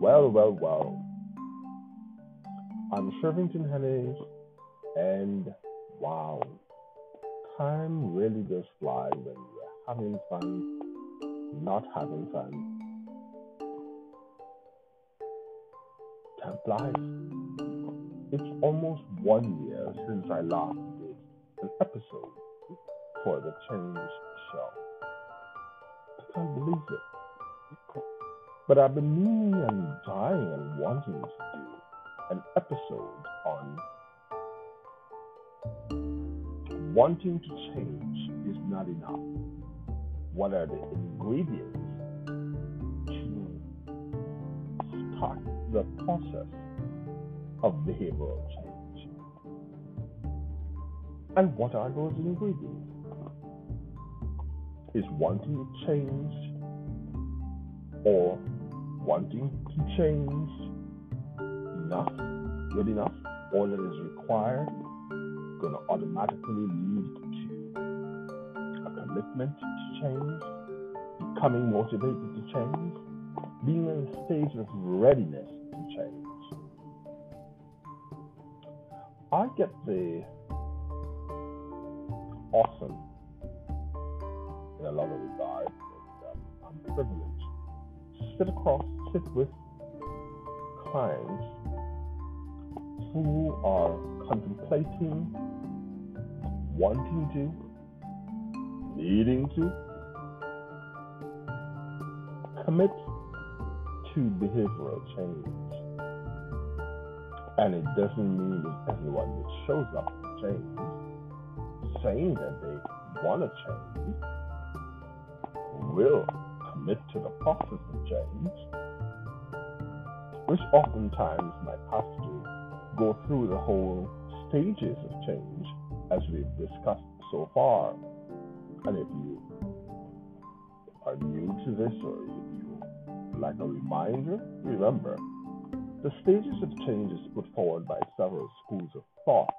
Well, well, well. I'm Shervington Hennig, and wow, time really does fly when you're having fun, not having fun. Time flies. It's almost one year since I last did an episode for the Change Show. I can't believe it. But I've been meaning and dying and wanting to do an episode on wanting to change is not enough. What are the ingredients to start the process of behavioral change? And what are those ingredients? Is wanting to change or wanting to change enough, good enough, all that is required, going to automatically lead to a commitment to change, becoming motivated to change, being in a stage of readiness to change. I get the awesome in a lot of regards. Um, I'm privileged to sit across, sit with clients who are contemplating, wanting to, needing to commit to behavioral change. And it doesn't mean that everyone that shows up to change, saying that they want to change, will commit to the process of change, which oftentimes might have to go through the whole stages of change as we've discussed so far. And if you are new to this or if you like a reminder, remember the stages of change is put forward by several schools of thought.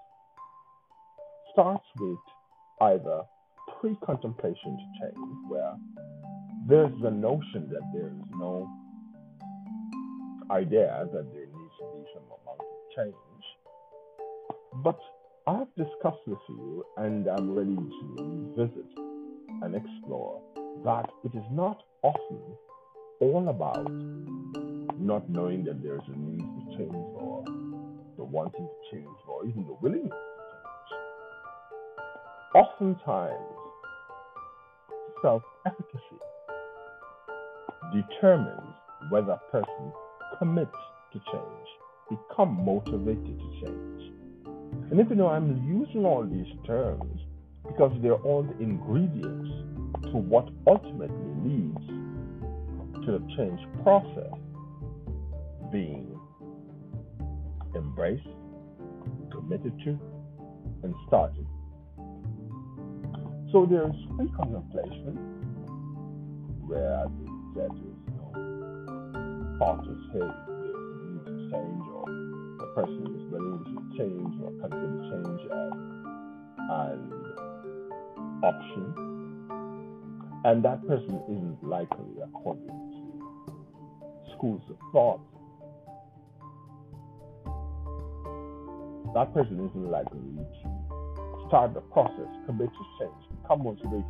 Starts with either pre contemplation to change, where there's the notion that there is no idea that there needs to be some amount of change but I've discussed this with you, and I'm ready to revisit and explore that it is not often all about not knowing that there's a need to change or the wanting to change or even the willingness to change. Oftentimes, self efficacy determines whether a person commits to change, become motivated to change. And if you know, I'm using all these terms because they're all the ingredients to what ultimately leads to the change process being embraced, committed to, and started. So there's pre contemplation, where the said is, you know, hey, need to change, or the person is willing to change or consider change as an option, and that person isn't likely, according to schools of thought, that person isn't likely to start the process, commit to change, become motivated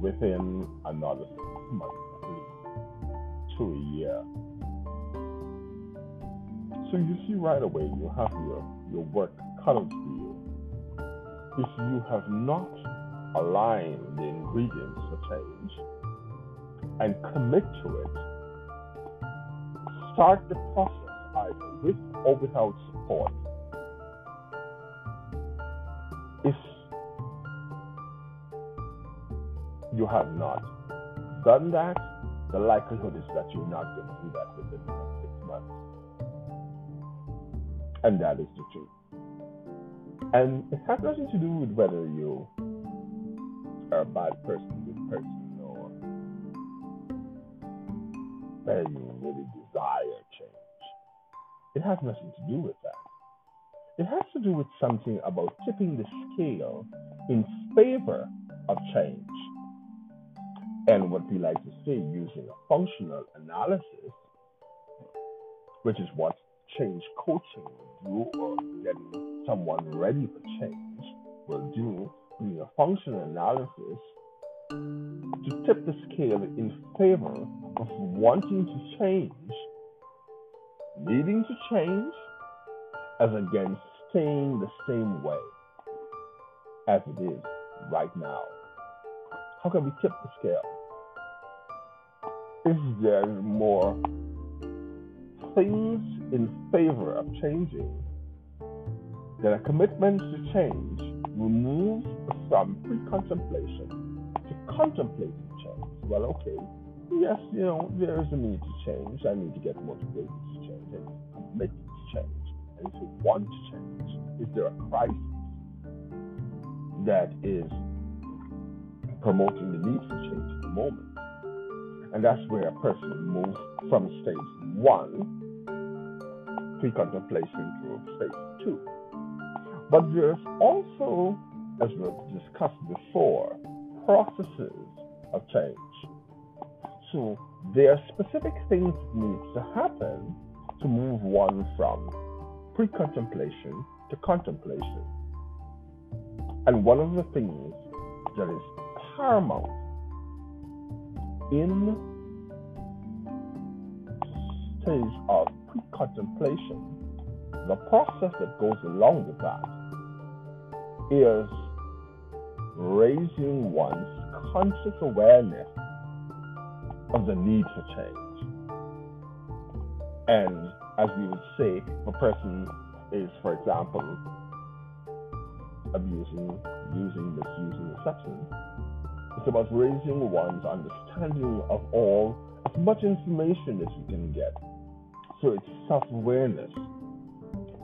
within another six months to a year so you see right away you have your, your work cut out for you. If you have not aligned the ingredients for change and commit to it, start the process either with or without support. You have not done that, the likelihood is that you're not going to do that within the next six months. And that is the truth. And it has nothing to do with whether you are a bad person, good person, or whether you really desire change. It has nothing to do with that. It has to do with something about tipping the scale in favor of change. And what we like to say using a functional analysis which is what change coaching will do or getting someone ready for change will do, doing a functional analysis to tip the scale in favor of wanting to change, needing to change, as against staying the same way as it is right now. How can we tip the scale? Is there more things in favor of changing then a commitment to change move from pre contemplation to contemplating change. Well, okay, yes, you know, there is a need to change. I need to get motivated to change. I need to commit to change. I to want to change. Is there a crisis that is promoting the need for change at the moment? And that's where a person moves from stage one pre contemplation to stage two. But there's also, as we've discussed before, processes of change. So there are specific things that need to happen to move one from pre-contemplation to contemplation. And one of the things that is paramount in stage of pre-contemplation, the process that goes along with that is raising one's conscious awareness of the need for change. And as we would say, a person is, for example, abusing, using, misusing a substance, it's about raising one's understanding of all, as much information as you can get. So it's self awareness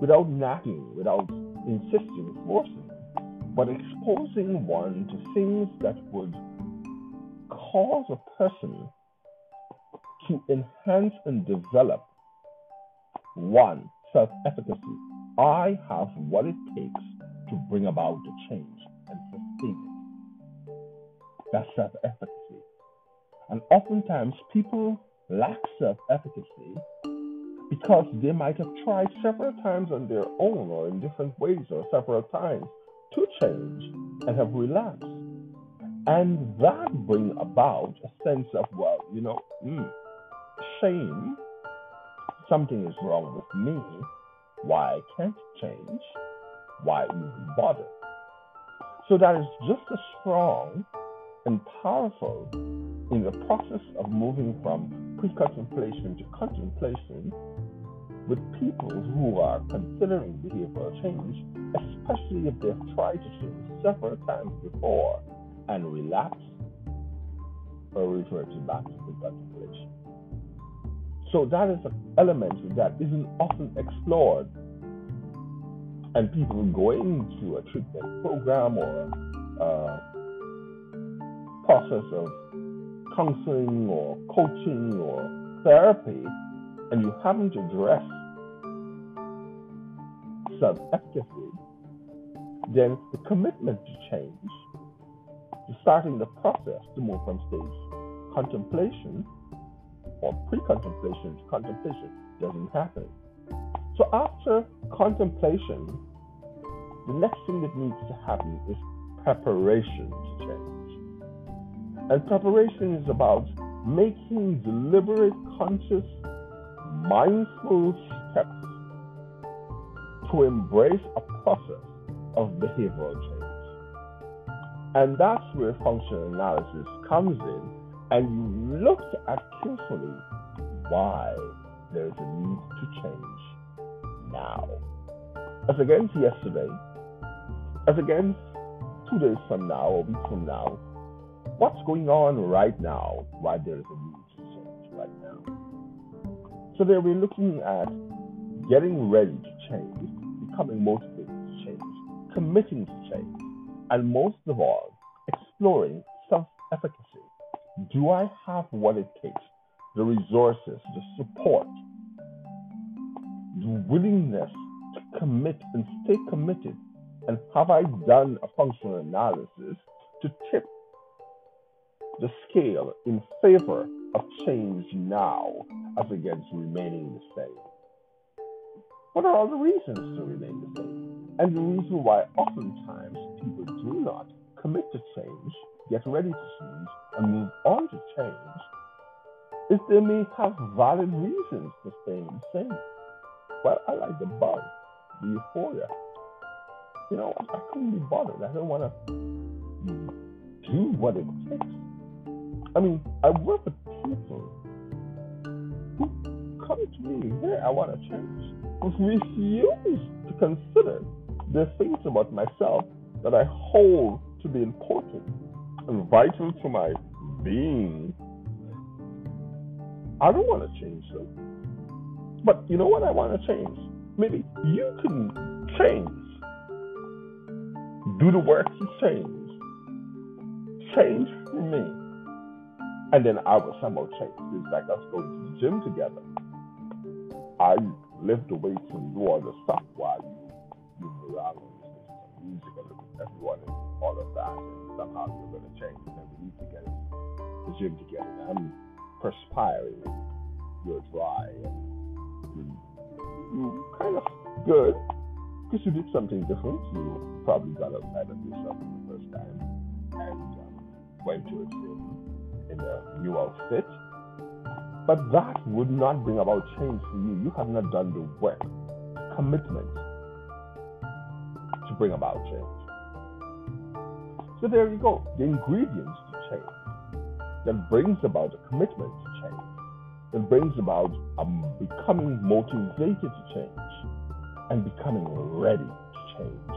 without nagging, without insisting, forcing but exposing one to things that would cause a person to enhance and develop one self efficacy. I have what it takes to bring about the change and sustain. That's self efficacy. And oftentimes people lack self efficacy because they might have tried several times on their own or in different ways or several times to change and have relaxed. And that brings about a sense of, well, you know, mm, shame, something is wrong with me, why I can't change, why even bother. So that is just as strong and powerful in the process of moving from pre contemplation to contemplation with people who are considering behavioral change, especially if they've tried to change several times before and relapse or revert back to contemplation. So that is an element that isn't often explored. And people going to a treatment program or a process of counseling or coaching or therapy, and you haven't addressed self efficacy, then the commitment to change, to starting the process to move from stage contemplation or pre contemplation to contemplation doesn't happen. So after contemplation, the next thing that needs to happen is preparation to change. And preparation is about making deliberate, conscious, mindful steps to embrace a process of behavioral change. And that's where functional analysis comes in, and you look at carefully why there's a need to change now. As against yesterday, as against two days from now, a week from now, what's going on right now, why there's a need to change right now. So there we're looking at getting ready to change, becoming motivated to change, committing to change, and most of all, exploring self efficacy. Do I have what it takes? The resources, the support, the willingness to commit and stay committed? And have I done a functional analysis to tip the scale in favor of change now as against remaining the same? What are all the reasons to remain the same? And the reason why oftentimes people do not commit to change, get ready to change, and move on to change is they may have valid reasons for staying the same. Well, I like the buzz, the euphoria. You know, I couldn't be bothered. I don't want to do what it takes. I mean, I work with people who come to me, hey, I want to change, but refuse to consider the things about myself that I hold to be important and vital to my being I don't want to change them. But you know what I want to change? Maybe you can change. Do the work to change. Change for me. And then I will somehow change. It's like us going to the gym together. I lift the weights and do all the stuff while you move around and listen to some music and look at everyone and all of that. And somehow you're going to change. And then we need to get in the gym together. And I'm perspiring, you're dry, and you kind of good because you did something different. You probably got outside of yourself for the first time and um, went to a gym in a new outfit. But that would not bring about change for you. You have not done the work, commitment to bring about change. So there you go, the ingredients to change that brings about a commitment to change, that brings about um, becoming motivated to change and becoming ready to change.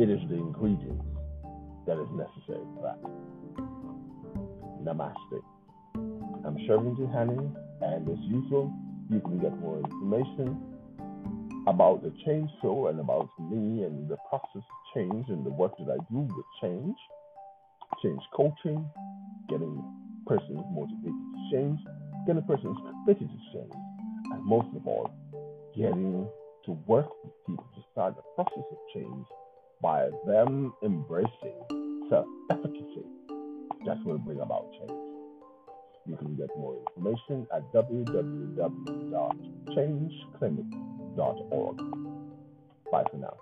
It is the ingredients that is necessary for that. Namaste. I'm Shervin Honey, and as usual, you can get more information about the Change Show and about me and the process of change and the work that I do with change change coaching, getting persons motivated to change, getting persons committed to change, and most of all, getting to work with people to start the process of change by them embracing self efficacy. What will bring about change. You can get more information at www.changeclinic.org. Bye for now.